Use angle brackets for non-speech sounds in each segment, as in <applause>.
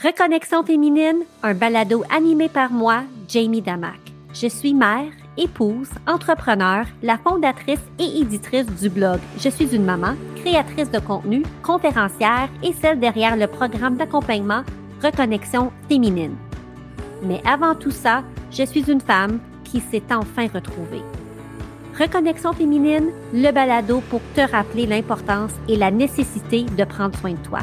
Reconnexion féminine, un balado animé par moi, Jamie Damac. Je suis mère, épouse, entrepreneur, la fondatrice et éditrice du blog Je suis une maman, créatrice de contenu, conférencière et celle derrière le programme d'accompagnement Reconnexion féminine. Mais avant tout ça, je suis une femme qui s'est enfin retrouvée. Reconnexion féminine, le balado pour te rappeler l'importance et la nécessité de prendre soin de toi,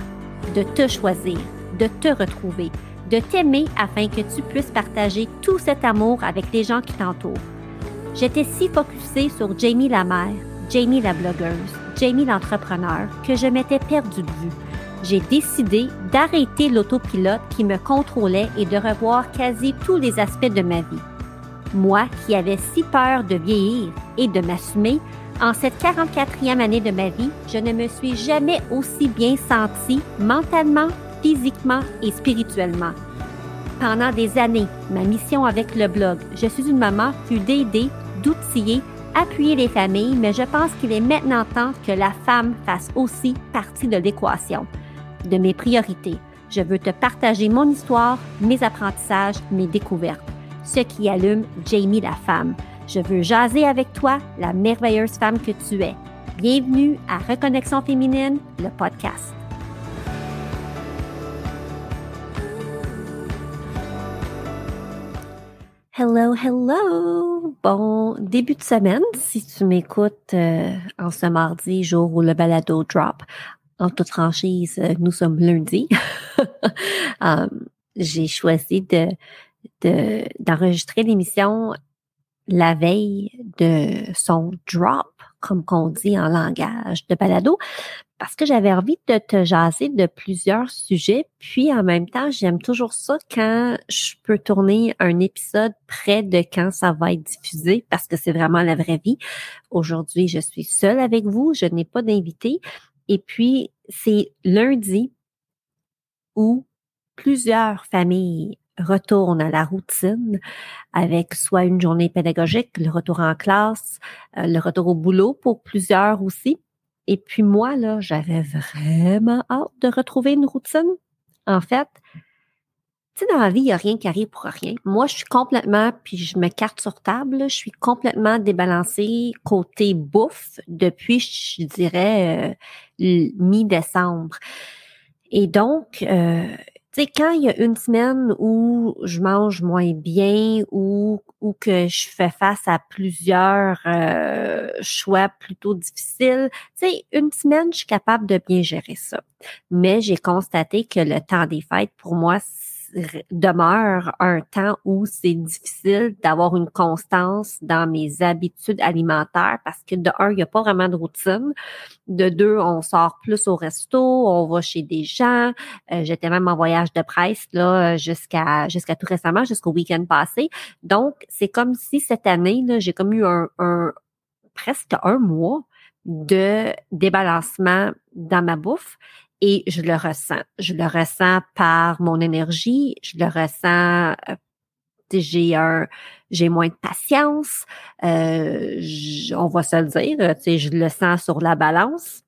de te choisir de te retrouver, de t'aimer afin que tu puisses partager tout cet amour avec les gens qui t'entourent. J'étais si focusée sur Jamie la mère, Jamie la blogueuse, Jamie l'entrepreneur que je m'étais perdue de vue. J'ai décidé d'arrêter l'autopilote qui me contrôlait et de revoir quasi tous les aspects de ma vie. Moi qui avais si peur de vieillir et de m'assumer, en cette 44e année de ma vie, je ne me suis jamais aussi bien sentie mentalement, physiquement et spirituellement. Pendant des années, ma mission avec le blog Je suis une maman fut d'aider, d'outiller, appuyer les familles, mais je pense qu'il est maintenant temps que la femme fasse aussi partie de l'équation, de mes priorités. Je veux te partager mon histoire, mes apprentissages, mes découvertes, ce qui allume Jamie la femme. Je veux jaser avec toi, la merveilleuse femme que tu es. Bienvenue à Reconnexion féminine, le podcast. Hello, hello! Bon début de semaine si tu m'écoutes euh, en ce mardi, jour où le balado drop. En toute franchise, euh, nous sommes lundi. um, <laughs> J'ai choisi de d'enregistrer l'émission la veille de son drop, comme qu'on dit en langage de balado, parce que j'avais envie de te jaser de plusieurs sujets, puis en même temps, j'aime toujours ça quand je peux tourner un épisode près de quand ça va être diffusé, parce que c'est vraiment la vraie vie. Aujourd'hui, je suis seule avec vous, je n'ai pas d'invité, et puis c'est lundi où plusieurs familles retournent à la routine avec soit une journée pédagogique, le retour en classe, euh, le retour au boulot pour plusieurs aussi. Et puis moi, là, j'avais vraiment hâte de retrouver une routine. En fait, tu sais, dans la vie, il n'y a rien qui arrive pour rien. Moi, je suis complètement, puis je me carte sur table, je suis complètement débalancée côté bouffe depuis, je dirais, euh, mi-décembre. Et donc, euh, tu sais, quand il y a une semaine où je mange moins bien ou, ou que je fais face à plusieurs euh, choix plutôt difficiles, tu sais, une semaine, je suis capable de bien gérer ça. Mais j'ai constaté que le temps des fêtes, pour moi, demeure un temps où c'est difficile d'avoir une constance dans mes habitudes alimentaires parce que de un, il n'y a pas vraiment de routine. De deux, on sort plus au resto, on va chez des gens. Euh, j'étais même en voyage de presse là jusqu'à jusqu'à tout récemment, jusqu'au week-end passé. Donc, c'est comme si cette année, j'ai comme eu un presque un mois de débalancement dans ma bouffe et je le ressens. Je le ressens par mon énergie, je le ressens euh, j'ai un j'ai moins de patience, euh, on va se le dire, je le sens sur la balance.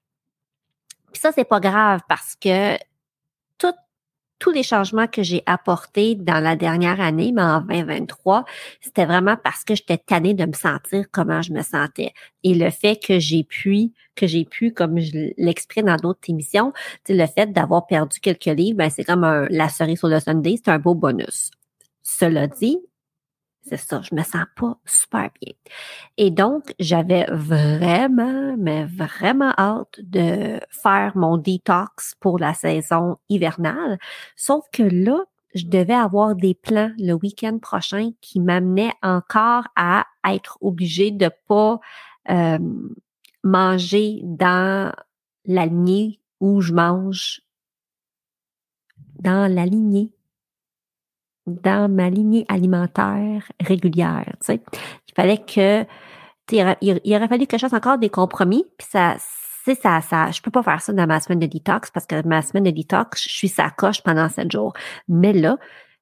Puis ça c'est pas grave parce que tous les changements que j'ai apportés dans la dernière année, mais en 2023, c'était vraiment parce que j'étais tannée de me sentir comment je me sentais. Et le fait que j'ai pu, que j'ai pu, comme je l'exprime dans d'autres émissions, le fait d'avoir perdu quelques livres, ben, c'est comme un, la cerise sur le Sunday, c'est un beau bonus. Cela dit, c'est ça, je me sens pas super bien. Et donc, j'avais vraiment, mais vraiment hâte de faire mon détox pour la saison hivernale. Sauf que là, je devais avoir des plans le week-end prochain qui m'amenaient encore à être obligée de pas euh, manger dans la lignée où je mange dans la lignée dans ma lignée alimentaire régulière. Tu. Il fallait que il, aurait fallu que je fasse encore des compromis, puis ça, c'est ça, ça, je peux pas faire ça dans ma semaine de détox parce que ma semaine de détox, je suis sa coche pendant sept jours. Mais là,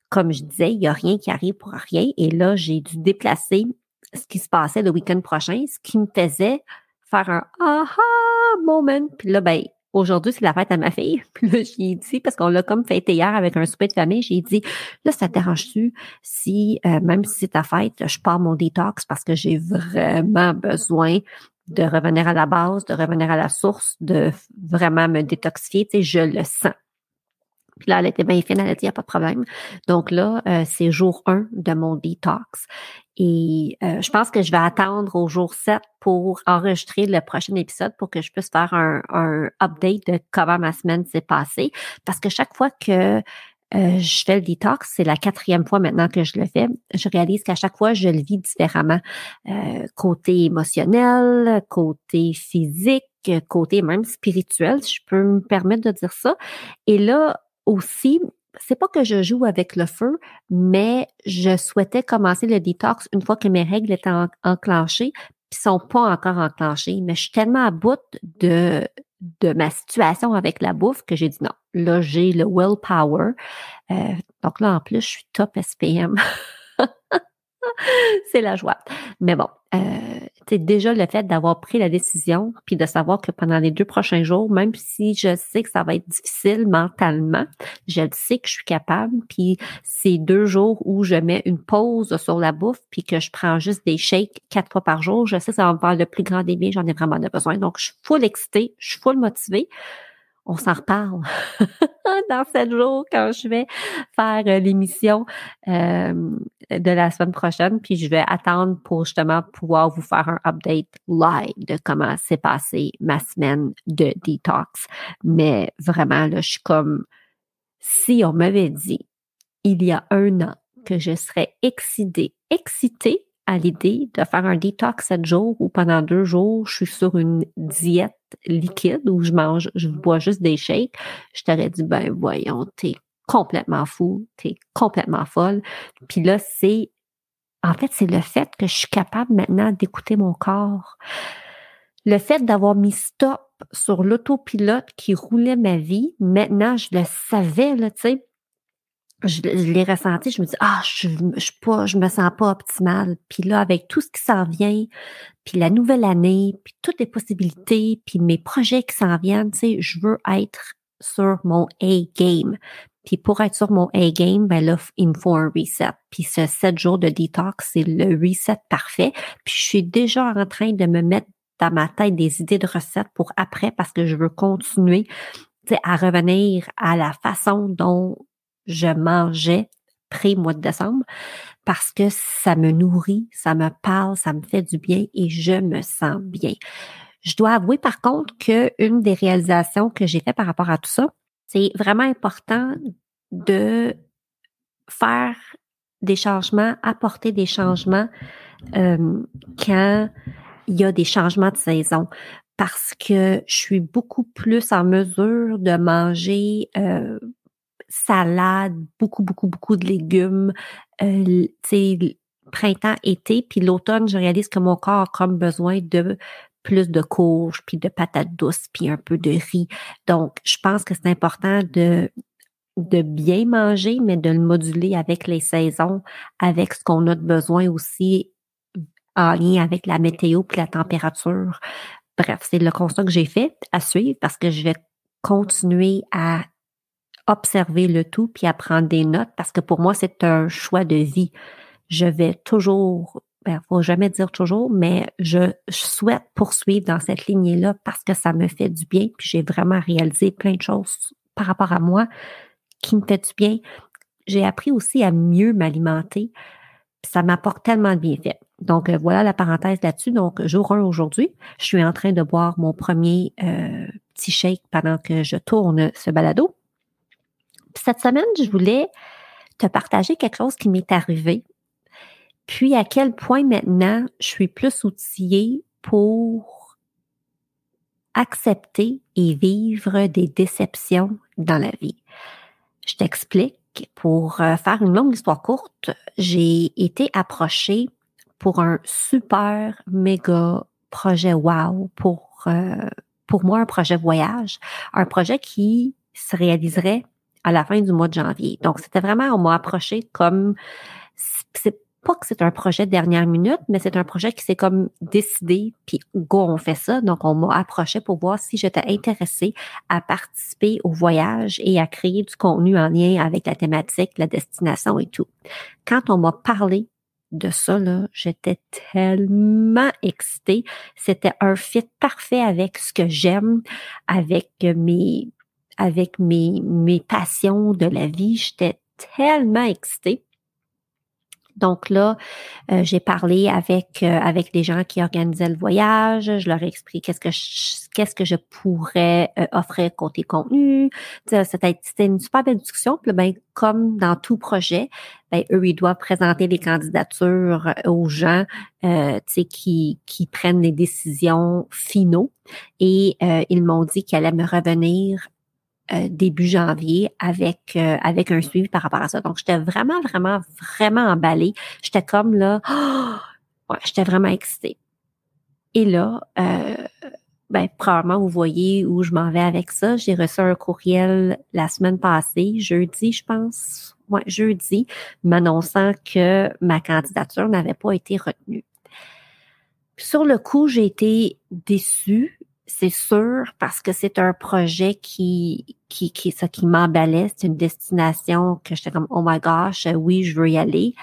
comme je disais, il y a rien qui arrive pour rien. Et là, j'ai dû déplacer ce qui se passait le week-end prochain, ce qui me faisait faire un aha moment. Puis là, ben, aujourd'hui, c'est la fête à ma fille. <laughs> Puis là, j'ai dit, parce qu'on l'a comme fêté hier avec un souper de famille, j'ai dit, là, ça te dérange-tu si, euh, même si c'est ta fête, je pars mon détox parce que j'ai vraiment besoin de revenir à la base, de revenir à la source, de vraiment me détoxifier, tu sais, je le sens. Puis là, elle était bien fine, elle a dit, il n'y a pas de problème. Donc là, euh, c'est jour 1 de mon détox. Et euh, je pense que je vais attendre au jour 7 pour enregistrer le prochain épisode pour que je puisse faire un, un update de comment ma semaine s'est passée. Parce que chaque fois que euh, je fais le détox, c'est la quatrième fois maintenant que je le fais. Je réalise qu'à chaque fois, je le vis différemment. Euh, côté émotionnel, côté physique, côté même spirituel, si je peux me permettre de dire ça. Et là aussi, c'est pas que je joue avec le feu, mais je souhaitais commencer le détox une fois que mes règles étaient enclenchées, puis sont pas encore enclenchées. Mais je suis tellement à bout de, de ma situation avec la bouffe que j'ai dit non. Là, j'ai le willpower. Euh, donc là, en plus, je suis top SPM. <laughs> c'est la joie. Mais bon, euh, c'est déjà le fait d'avoir pris la décision, puis de savoir que pendant les deux prochains jours, même si je sais que ça va être difficile mentalement, je sais que je suis capable. Puis ces deux jours où je mets une pause sur la bouffe, puis que je prends juste des shakes quatre fois par jour, je sais que ça va me faire le plus grand des j'en ai vraiment besoin. Donc, je suis full excitée, je suis full motivée on s'en reparle <laughs> dans sept jours quand je vais faire euh, l'émission euh, de la semaine prochaine. Puis je vais attendre pour justement pouvoir vous faire un update live de comment s'est passée ma semaine de detox. Mais vraiment, là, je suis comme si on m'avait dit il y a un an que je serais excitée, excitée à l'idée de faire un detox sept jours ou pendant deux jours, je suis sur une diète liquide où je mange, je bois juste des shakes, je t'aurais dit, ben voyons, t'es complètement fou, t'es complètement folle. Puis là, c'est, en fait, c'est le fait que je suis capable maintenant d'écouter mon corps. Le fait d'avoir mis stop sur l'autopilote qui roulait ma vie, maintenant, je le savais, là, tu sais, je, l'ai ressenti, je me dis ah je je pas je me sens pas optimale. Puis là avec tout ce qui s'en vient, puis la nouvelle année, puis toutes les possibilités, puis mes projets qui s'en viennent, tu sais, je veux être sur mon A game. Puis pour être sur mon A game, ben là il me faut un reset. Puis ce sept jours de detox, c'est le reset parfait. Puis je suis déjà en train de me mettre dans ma tête des idées de recettes pour après parce que je veux continuer à revenir à la façon dont je mangeais pré-mois de décembre parce que ça me nourrit, ça me parle, ça me fait du bien et je me sens bien. Je dois avouer par contre que une des réalisations que j'ai fait par rapport à tout ça, c'est vraiment important de faire des changements, apporter des changements euh, quand il y a des changements de saison parce que je suis beaucoup plus en mesure de manger euh, salade, beaucoup, beaucoup, beaucoup de légumes, euh, printemps, été, puis l'automne, je réalise que mon corps a comme besoin de plus de courges, puis de patates douces, puis un peu de riz. Donc, je pense que c'est important de de bien manger, mais de le moduler avec les saisons, avec ce qu'on a de besoin aussi en lien avec la météo puis la température. Bref, c'est le constat que j'ai fait à suivre parce que je vais continuer à observer le tout puis à des notes parce que pour moi, c'est un choix de vie. Je vais toujours, ben, faut jamais dire toujours, mais je, souhaite poursuivre dans cette lignée-là parce que ça me fait du bien puis j'ai vraiment réalisé plein de choses par rapport à moi qui me fait du bien. J'ai appris aussi à mieux m'alimenter. Ça m'apporte tellement de bienfaits. Donc, euh, voilà la parenthèse là-dessus. Donc, jour 1 aujourd'hui, je suis en train de boire mon premier euh, petit shake pendant que je tourne ce balado cette semaine, je voulais te partager quelque chose qui m'est arrivé. Puis à quel point maintenant je suis plus outillée pour accepter et vivre des déceptions dans la vie. Je t'explique. Pour euh, faire une longue histoire courte, j'ai été approchée pour un super méga projet wow pour euh, pour moi un projet voyage, un projet qui se réaliserait à la fin du mois de janvier. Donc, c'était vraiment, on m'a approché comme, pas que c'est un projet de dernière minute, mais c'est un projet qui s'est comme décidé, puis go, on fait ça. Donc, on m'a approché pour voir si j'étais intéressée à participer au voyage et à créer du contenu en lien avec la thématique, la destination et tout. Quand on m'a parlé de ça, là, j'étais tellement excitée. C'était un fit parfait avec ce que j'aime, avec mes, avec mes, mes passions de la vie. J'étais tellement excitée. Donc là, euh, j'ai parlé avec euh, avec les gens qui organisaient le voyage. Je leur ai expliqué qu'est-ce que je, qu'est-ce que je pourrais euh, offrir côté contenu. C'était, c'était une super belle discussion. Puis ben, comme dans tout projet, ben, eux, ils doivent présenter les candidatures aux gens euh, qui, qui prennent les décisions finaux. Et ils m'ont dit qu'ils allaient me revenir euh, début janvier avec euh, avec un suivi par rapport à ça. Donc j'étais vraiment vraiment vraiment emballée. J'étais comme là, <gasps> ouais, j'étais vraiment excitée. Et là, euh, ben probablement vous voyez où je m'en vais avec ça. J'ai reçu un courriel la semaine passée, jeudi, je pense, ouais, jeudi, m'annonçant que ma candidature n'avait pas été retenue. sur le coup, j'ai été déçue c'est sûr parce que c'est un projet qui qui qui ça qui m'emballait, c'est une destination que j'étais comme oh my gosh, oui, je veux y aller.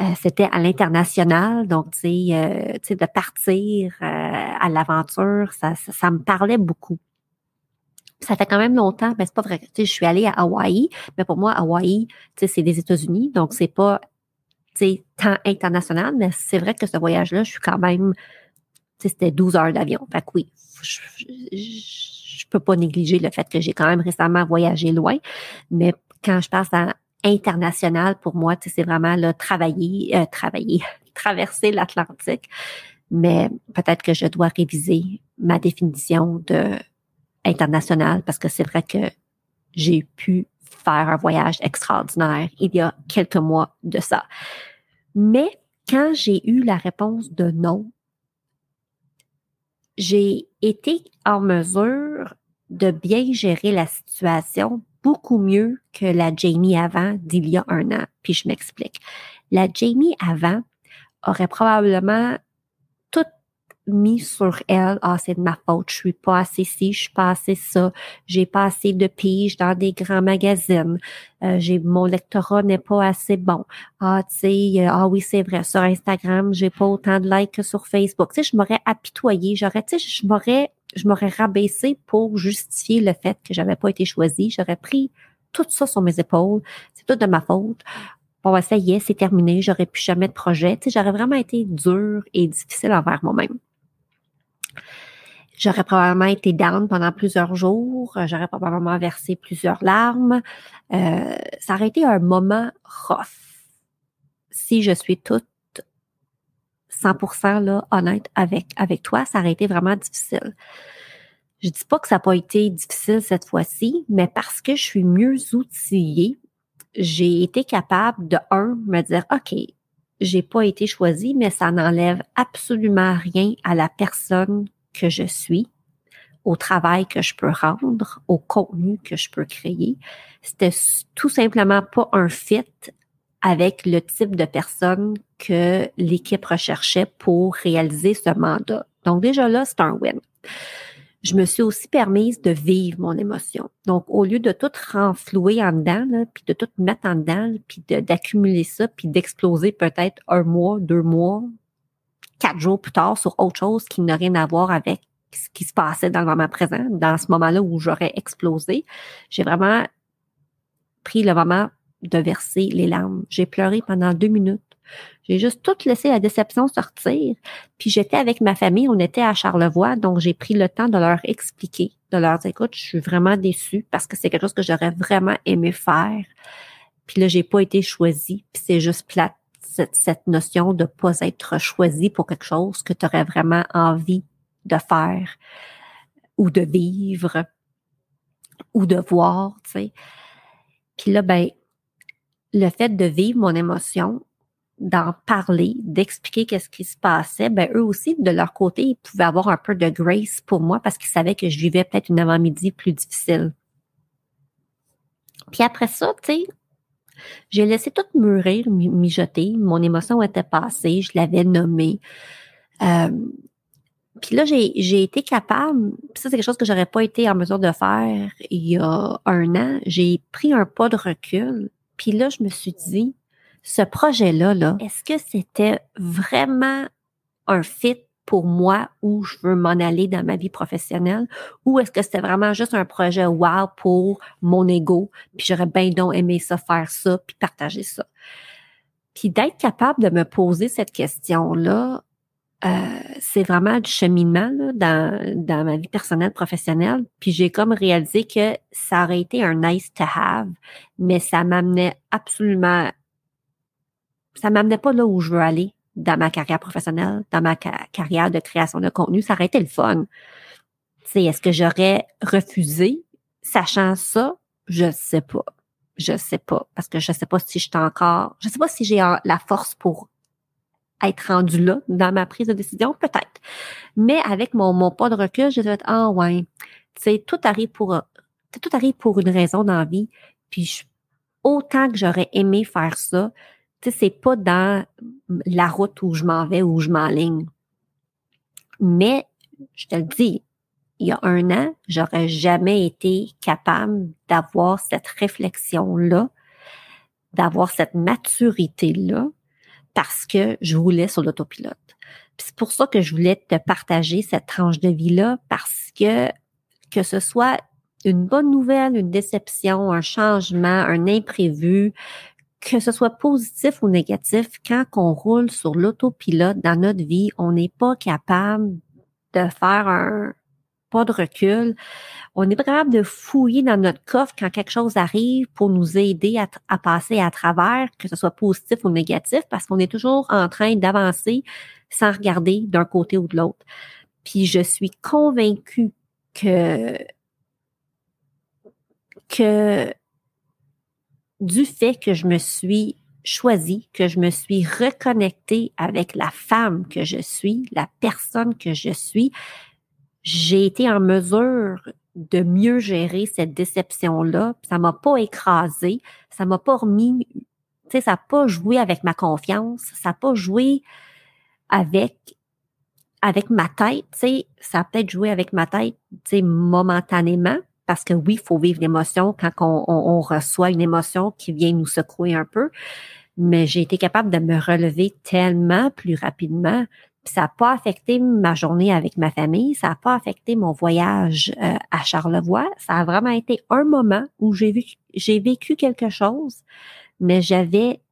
Euh, c'était à l'international, donc tu sais, euh, tu sais de partir euh, à l'aventure, ça, ça, me parlait beaucoup. Ça fait quand même longtemps, mais c'est pas vrai. Tu sais, je suis allée à Hawaï, mais pour moi, Hawaï, tu sais, c'est des États-Unis, donc c'est pas, tu sais, tant international, mais c'est vrai que ce voyage-là, je suis quand même, c'était 12 heures d'avion. Fait que oui, je, je, peux pas négliger le fait que j'ai quand même récemment voyagé loin, mais quand je passe à international, pour moi, c'est vraiment là, travailler, euh, travailler, <laughs> traverser l'Atlantique. Mais peut-être que je dois réviser ma définition de international parce que c'est vrai que j'ai pu faire un voyage extraordinaire il y a quelques mois de ça. Mais quand j'ai eu la réponse de non, j'ai été en mesure de bien gérer la situation beaucoup mieux que la Jamie avant d'il y a un an. Puis je m'explique. La Jamie avant aurait probablement mis sur elle, ah, c'est de ma faute, je suis pas assez ci, je suis pas assez ça, j'ai pas assez de piges dans des grands magazines, euh, j'ai mon lectorat n'est pas assez bon. Ah, tu sais, euh, ah oui, c'est vrai, sur Instagram, j'ai pas autant de likes que sur Facebook. Tu sais, je m'aurais apitoyé, j'aurais, tu sais, je m'aurais, je m'aurais rabaissé pour justifier le fait que j'avais pas été choisie. J'aurais pris tout ça sur mes épaules. C'est tout de ma faute. Bon, ça y est, c'est terminé. J'aurais plus jamais de projet. Tu sais, j'aurais vraiment été dure et difficile envers moi-même. J'aurais probablement été down pendant plusieurs jours. J'aurais probablement versé plusieurs larmes. Euh, ça aurait été un moment rough. Si je suis toute 100% là, honnête avec, avec toi, ça aurait été vraiment difficile. Je dis pas que ça n'a pas été difficile cette fois-ci, mais parce que je suis mieux outillée, j'ai été capable de, un, me dire, OK, j'ai pas été choisie, mais ça n'enlève absolument rien à la personne que je suis, au travail que je peux rendre, au contenu que je peux créer. C'était tout simplement pas un fit avec le type de personne que l'équipe recherchait pour réaliser ce mandat. Donc déjà là, c'est un win je me suis aussi permise de vivre mon émotion. Donc, au lieu de tout renflouer en dedans, puis de tout mettre en dedans, puis d'accumuler ça, puis d'exploser peut-être un mois, deux mois, quatre jours plus tard sur autre chose qui n'a rien à voir avec ce qui se passait dans le moment présent, dans ce moment-là où j'aurais explosé, j'ai vraiment pris le moment de verser les larmes. J'ai pleuré pendant deux minutes. J'ai juste tout laissé la déception sortir. Puis j'étais avec ma famille, on était à Charlevoix, donc j'ai pris le temps de leur expliquer, de leur dire, écoute, je suis vraiment déçue parce que c'est quelque chose que j'aurais vraiment aimé faire. Puis là, j'ai pas été choisie. Puis c'est juste plate, cette, cette notion de pas être choisie pour quelque chose que tu aurais vraiment envie de faire ou de vivre ou de voir, tu sais. Puis là, ben, le fait de vivre mon émotion, d'en parler, d'expliquer qu'est-ce qui se passait, ben eux aussi, de leur côté, ils pouvaient avoir un peu de grace pour moi parce qu'ils savaient que je vivais peut-être une avant-midi plus difficile. Puis après ça, tu sais, J'ai laissé tout mûrir, mijoter. Mon émotion était passée, je l'avais nommée. Euh, puis là, j'ai été capable, ça c'est quelque chose que j'aurais pas été en mesure de faire il y a un an. J'ai pris un pas de recul. Puis là, je me suis dit, ce projet-là, là, est-ce que c'était vraiment un fit pour moi où je veux m'en aller dans ma vie professionnelle? Ou est-ce que c'était vraiment juste un projet wow pour mon ego puis j'aurais bien donc aimé ça faire ça puis partager ça? Puis d'être capable de me poser cette question-là, euh, c'est vraiment du cheminement dans, dans ma vie personnelle, professionnelle. Puis j'ai comme réalisé que ça aurait été un nice to have, mais ça m'amenait absolument, ça m'amenait pas là où je veux aller dans ma carrière professionnelle, dans ma carrière de création de contenu, ça aurait été le fun. sais, est-ce que j'aurais refusé, sachant ça? Je sais pas. Je sais pas. Parce que je sais pas si je encore, je sais pas si j'ai la force pour être rendu là dans ma prise de décision, peut-être. Mais avec mon, mon pas de recul, je vais être, ah ouais, tu sais, tout arrive pour, tout arrive pour une raison dans la vie. Puis autant que j'aurais aimé faire ça, tu sais, c'est pas dans la route où je m'en vais, où je m'enligne. Mais, je te le dis, il y a un an, j'aurais jamais été capable d'avoir cette réflexion-là, d'avoir cette maturité-là, parce que je roulais sur l'autopilote. C'est pour ça que je voulais te partager cette tranche de vie-là, parce que que ce soit une bonne nouvelle, une déception, un changement, un imprévu, que ce soit positif ou négatif, quand on roule sur l'autopilote dans notre vie, on n'est pas capable de faire un pas de recul. On n'est pas capable de fouiller dans notre coffre quand quelque chose arrive pour nous aider à, à passer à travers, que ce soit positif ou négatif, parce qu'on est toujours en train d'avancer sans regarder d'un côté ou de l'autre. Puis je suis convaincue que que du fait que je me suis choisie, que je me suis reconnectée avec la femme que je suis, la personne que je suis, j'ai été en mesure de mieux gérer cette déception-là. Ça m'a pas écrasé, ça m'a pas remis, tu sais, ça n'a pas joué avec ma confiance, ça n'a pas joué avec avec ma tête, tu sais, ça a peut-être joué avec ma tête, tu sais, momentanément, parce que oui, il faut vivre l'émotion quand on, reçoit une émotion qui vient nous secouer un peu. Mais j'ai été capable de me relever tellement plus rapidement. ça n'a pas affecté ma journée avec ma famille, ça n'a pas affecté mon voyage euh, à Charlevoix. Ça a vraiment été un moment où j'ai j'ai vécu quelque chose, mais j'avais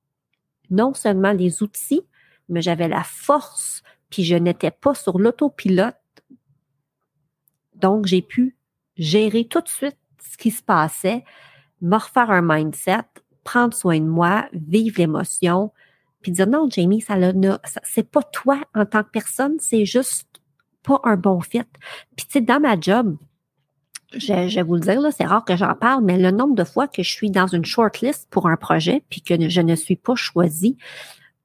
non seulement les outils, mais j'avais la force, puis je n'étais pas sur l'autopilote. Donc, j'ai pu gérer tout de suite ce qui se passait, me refaire un mindset, prendre soin de moi, vivre l'émotion, puis dire non, Jamie, ça n'a, c'est pas toi en tant que personne, c'est juste pas un bon fit. Puis tu sais, dans ma job, je, vais vous le dire, là, c'est rare que j'en parle, mais le nombre de fois que je suis dans une shortlist pour un projet, puis que je ne suis pas choisie,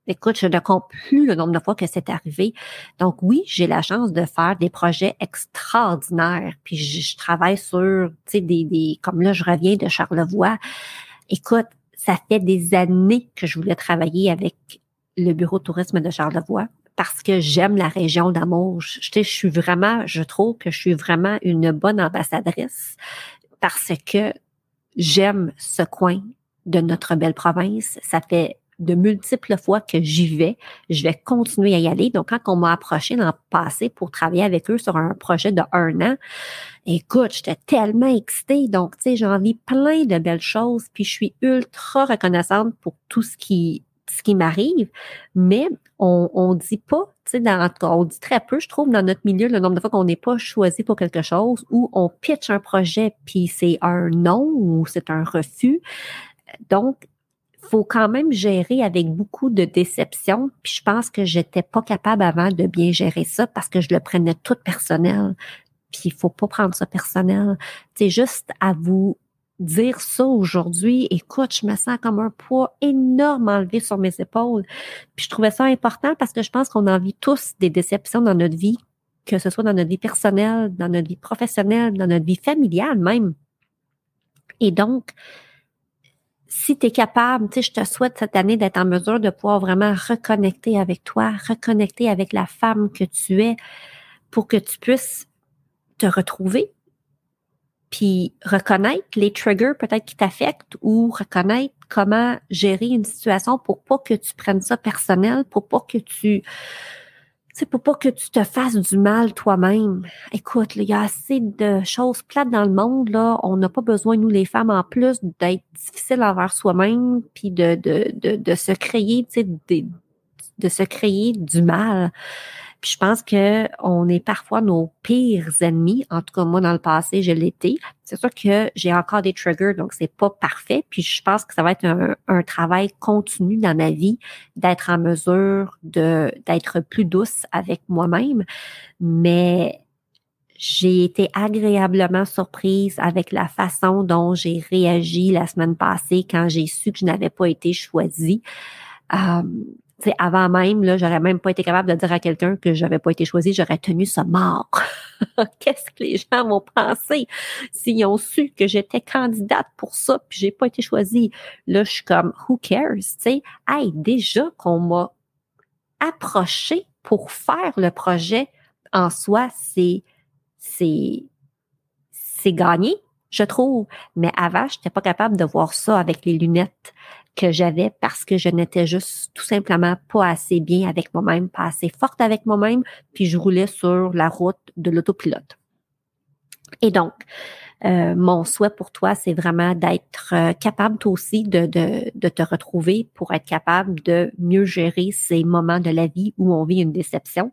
Écoute, je ne compte plus le nombre de fois que c'est arrivé. Donc oui, j'ai la chance de faire des projets extraordinaires. Puis je, travaille sur, tu sais, des, comme là, je reviens de Charlevoix. Écoute, ça fait des années que je voulais travailler avec le bureau de tourisme de Charlevoix parce que j'aime la région d'amour. Je, je, suis vraiment, je trouve que je suis vraiment une bonne ambassadrice parce que j'aime ce coin de notre belle province. Ça fait de multiples fois que j'y vais. Je vais continuer à y aller. Donc, quand on m'a approché l'an passé pour travailler avec eux sur un projet de un an, écoute, j'étais tellement excitée. Donc, tu sais, j'ai envie plein de belles choses. Puis, je suis ultra reconnaissante pour tout ce qui ce qui m'arrive, mais on, on dit pas, tu sais, dans, on dit très peu, je trouve, dans notre milieu, le nombre de fois qu'on n'est pas choisi pour quelque chose ou on pitch un projet puis c'est un non ou c'est un refus. Donc, faut quand même gérer avec beaucoup de déception. Puis je pense que j'étais pas capable avant de bien gérer ça parce que je le prenais tout personnel. Puis il faut pas prendre ça personnel. C'est juste à vous dire ça aujourd'hui. Écoute, je me sens comme un poids énorme enlevé sur mes épaules. Puis je trouvais ça important parce que je pense qu'on en vit tous des déceptions dans notre vie, que ce soit dans notre vie personnelle, dans notre vie professionnelle, dans notre vie familiale même. Et donc, si tu es capable, tu je te souhaite cette année d'être en mesure de pouvoir vraiment reconnecter avec toi, reconnecter avec la femme que tu es pour que tu puisses te retrouver, puis reconnaître les triggers peut-être qui t'affectent ou reconnaître comment gérer une situation pour pas que tu prennes ça personnel, pour pas que tu c'est pour pas que tu te fasses du mal toi-même. Écoute, il y a assez de choses plates dans le monde, là. On n'a pas besoin, nous, les femmes, en plus, d'être difficiles envers soi-même, puis de, de, de, de se créer, tu sais, de se créer du mal. Puis je pense que on est parfois nos pires ennemis. En tout cas, moi, dans le passé, je l'étais. C'est sûr que j'ai encore des triggers, donc c'est pas parfait. Puis je pense que ça va être un, travail continu dans ma vie d'être en mesure de d'être plus douce avec moi-même. Mais j'ai été agréablement surprise avec la façon dont j'ai réagi la semaine passée quand j'ai su que je n'avais pas été choisie. Euh, avant même, là, j'aurais même pas été capable de dire à quelqu'un que j'avais pas été choisie, j'aurais tenu ça mort. <laughs> Qu'est-ce que les gens vont penser s'ils ont su que j'étais candidate pour ça puis j'ai pas été choisie? Là, je suis comme, who cares? Tu sais, hey, déjà qu'on m'a approché pour faire le projet en soi, c'est, c'est, c'est gagné, je trouve. Mais avant, je n'étais pas capable de voir ça avec les lunettes que j'avais parce que je n'étais juste tout simplement pas assez bien avec moi-même, pas assez forte avec moi-même, puis je roulais sur la route de l'autopilote. Et donc, euh, mon souhait pour toi, c'est vraiment d'être euh, capable toi aussi de, de, de, te retrouver pour être capable de mieux gérer ces moments de la vie où on vit une déception.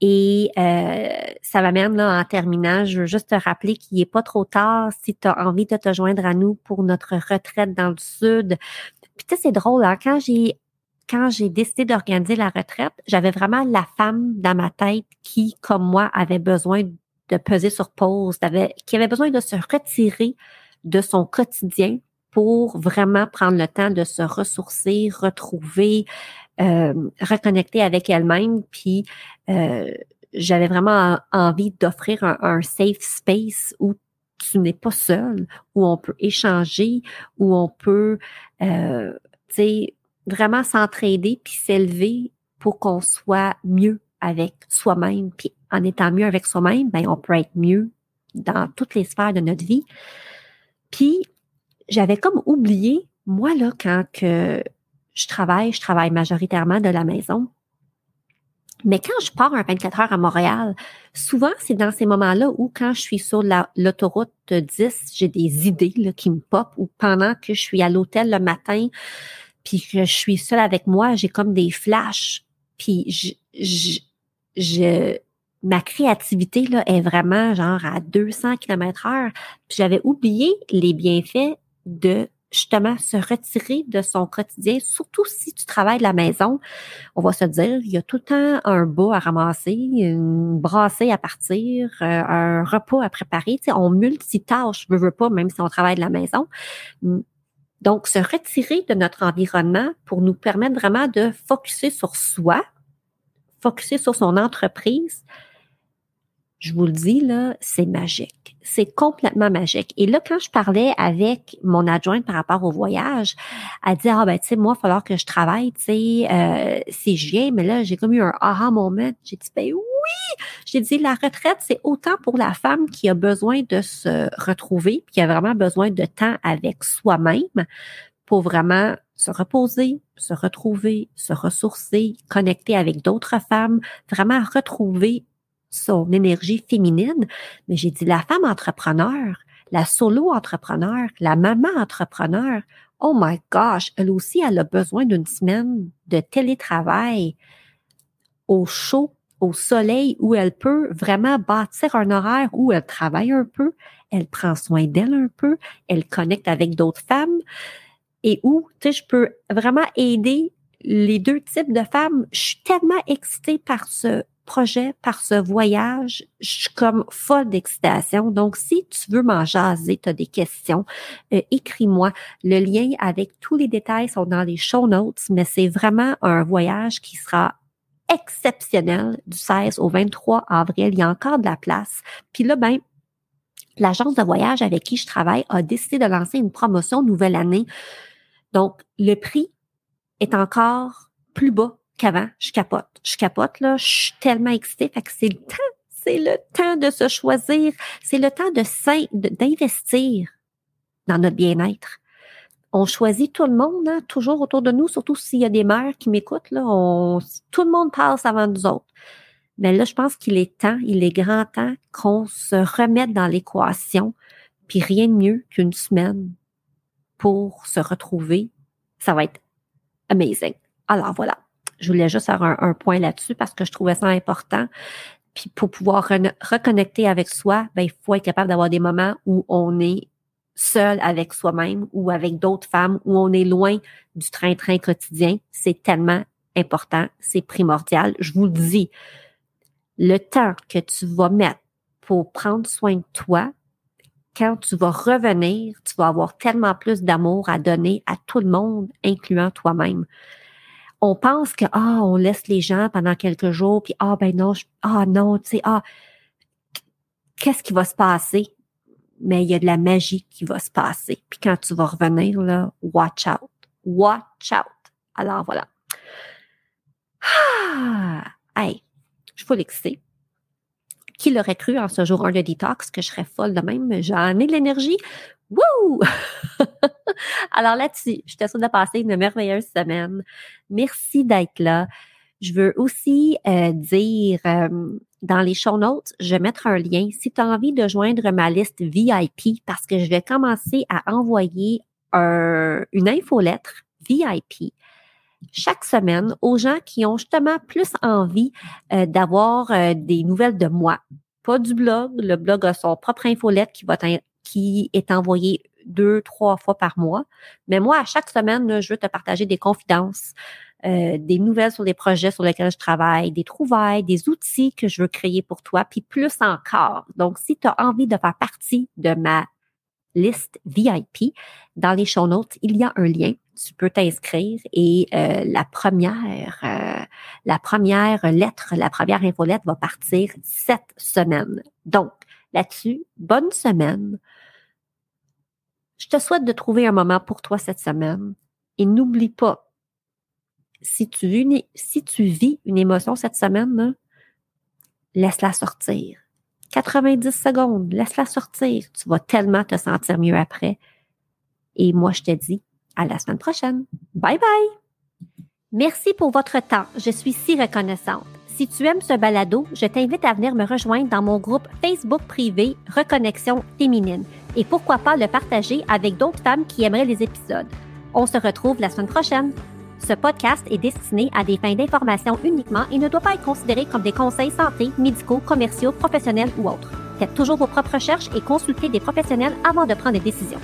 Et euh, ça m'amène là en terminant, je veux juste te rappeler qu'il n'est pas trop tard si tu as envie de te joindre à nous pour notre retraite dans le sud. Puis tu sais, c'est drôle, hein? quand j'ai quand j'ai décidé d'organiser la retraite, j'avais vraiment la femme dans ma tête qui, comme moi, avait besoin de peser sur pause, qui avait besoin de se retirer de son quotidien pour vraiment prendre le temps de se ressourcer, retrouver, euh, reconnecter avec elle-même. Puis euh, j'avais vraiment envie d'offrir un, un, safe space où tu n'es pas seul, où on peut échanger, où on peut, euh, tu sais, vraiment s'entraider puis s'élever pour qu'on soit mieux avec soi-même. Puis en étant mieux avec soi-même, ben on peut être mieux dans toutes les sphères de notre vie. Puis j'avais comme oublié, moi là, quand que je travaille, je travaille majoritairement de la maison. Mais quand je pars un 24 heures à Montréal, souvent, c'est dans ces moments-là où quand je suis sur l'autoroute 10, j'ai des idées là, qui me popent ou pendant que je suis à l'hôtel le matin, puis que je suis seule avec moi, j'ai comme des flashs. Puis je, je, ma créativité là, est vraiment genre à 200 km heure. Puis j'avais oublié les bienfaits de justement se retirer de son quotidien, surtout si tu travailles de la maison. On va se dire, il y a tout le temps un bas à ramasser, une brassée à partir, euh, un repas à préparer. Tu sais, on multitâche, je veux pas, même si on travaille de la maison. Donc, se retirer de notre environnement pour nous permettre vraiment de focuser sur soi, focuser sur son entreprise, je vous le dis, là, c'est magique. C'est complètement magique. Et là, quand je parlais avec mon adjointe par rapport au voyage, elle dit, ah ben, tu sais, moi, il va falloir que je travaille, tu sais, euh, si je viens, mais là, j'ai comme eu un aha moment. J'ai dit, ben oui! J'ai dit, la retraite, c'est autant pour la femme qui a besoin de se retrouver, qui a vraiment besoin de temps avec soi-même pour vraiment se reposer, se retrouver, se ressourcer, connecter avec d'autres femmes, vraiment retrouver son énergie féminine, mais j'ai dit la femme entrepreneur, la solo entrepreneur, la maman entrepreneur, oh my gosh, elle aussi, elle a besoin d'une semaine de télétravail au chaud, au soleil, où elle peut vraiment bâtir un horaire où elle travaille un peu, elle prend soin d'elle un peu, elle connecte avec d'autres femmes et où, tu sais, je peux vraiment aider les deux types de femmes. Je suis tellement excitée par ce projet, par ce voyage, je suis comme folle d'excitation. Donc, si tu veux m'en jaser, tu as des questions, euh, écris-moi. Le lien avec tous les détails sont dans les show notes, mais c'est vraiment un voyage qui sera exceptionnel du 16 au 23 avril. Il y a encore de la place. Puis là, ben, l'agence de voyage avec qui je travaille a décidé de lancer une promotion nouvelle année Donc, le prix est encore plus bas qu'avant. Je capote. Je capote, là. Je suis tellement excitée. Fait que c'est le temps. C'est le temps de se choisir. C'est le temps de d'investir dans notre bien-être. On choisit tout le monde, hein, toujours autour de nous, surtout s'il y a des mères qui m'écoutent, là, tout le monde passe avant nous autres. Mais là, je pense qu'il est temps, il est grand temps qu'on se remette dans l'équation, puis rien de mieux qu'une semaine pour se retrouver. Ça va être amazing. Alors voilà, je voulais juste faire un, point là-dessus parce que je trouvais ça important. Puis pour pouvoir reconnecter avec soi, ben, il faut être capable d'avoir des moments où on est seul avec soi-même ou avec d'autres femmes, où on est loin du train-train quotidien. C'est tellement important, c'est primordial. Je vous le dis, le temps que tu vas mettre pour prendre soin de toi, quand tu vas revenir, tu vas avoir tellement plus d'amour à donner à tout le monde, incluant toi-même. On pense que ah, on laisse les gens pendant quelques jours, puis ah ben non, ah non, tu sais, ah, qu'est-ce qui va se passer? Mais il y a de la magie qui va se passer. Puis quand tu vas revenir, là, watch out. Watch out. Alors voilà. Ah! Hey, je suis full excitée. Qui l'aurait cru en ce jour 1 de détox que je serais folle de même? J'en ai de l'énergie. Wouh! <laughs> Alors là-dessus, je te souhaite de passer une merveilleuse semaine. Merci d'être là. Je veux aussi euh, dire euh, dans les show notes, je vais mettre un lien si tu as envie de joindre ma liste VIP parce que je vais commencer à envoyer une infolettre VIP chaque semaine aux gens qui ont justement plus envie euh, d'avoir des nouvelles de moi. Pas du blog. Le blog a son propre infolette qui, va qui est envoyé deux, trois fois par mois. Mais moi, à chaque semaine, je veux te partager des confidences, euh, des nouvelles sur les projets sur lesquels je travaille, des trouvailles, des outils que je veux créer pour toi, puis plus encore. Donc, si tu as envie de faire partie de ma liste VIP, dans les show notes, il y a un lien tu peux t'inscrire et euh, la première, euh, la première lettre, la première infolette va partir cette semaine. Donc, là-dessus, bonne semaine. Je te souhaite de trouver un moment pour toi cette semaine et n'oublie pas, si tu, vis une, émotion cette semaine, laisse-la sortir. 90 secondes, laisse-la sortir. Tu vas tellement te sentir mieux après. Et moi, je te dis, à la semaine prochaine. Bye bye! Merci pour votre temps. Je suis si reconnaissante. Si tu aimes ce balado, je t'invite à venir me rejoindre dans mon groupe Facebook privé Reconnexion féminine et pourquoi pas le partager avec d'autres femmes qui aimeraient les épisodes. On se retrouve la semaine prochaine. Ce podcast est destiné à des fins d'information uniquement et ne doit pas être considéré comme des conseils santé, médicaux, commerciaux, professionnels ou autres. Faites toujours vos propres recherches et consultez des professionnels avant de prendre des décisions.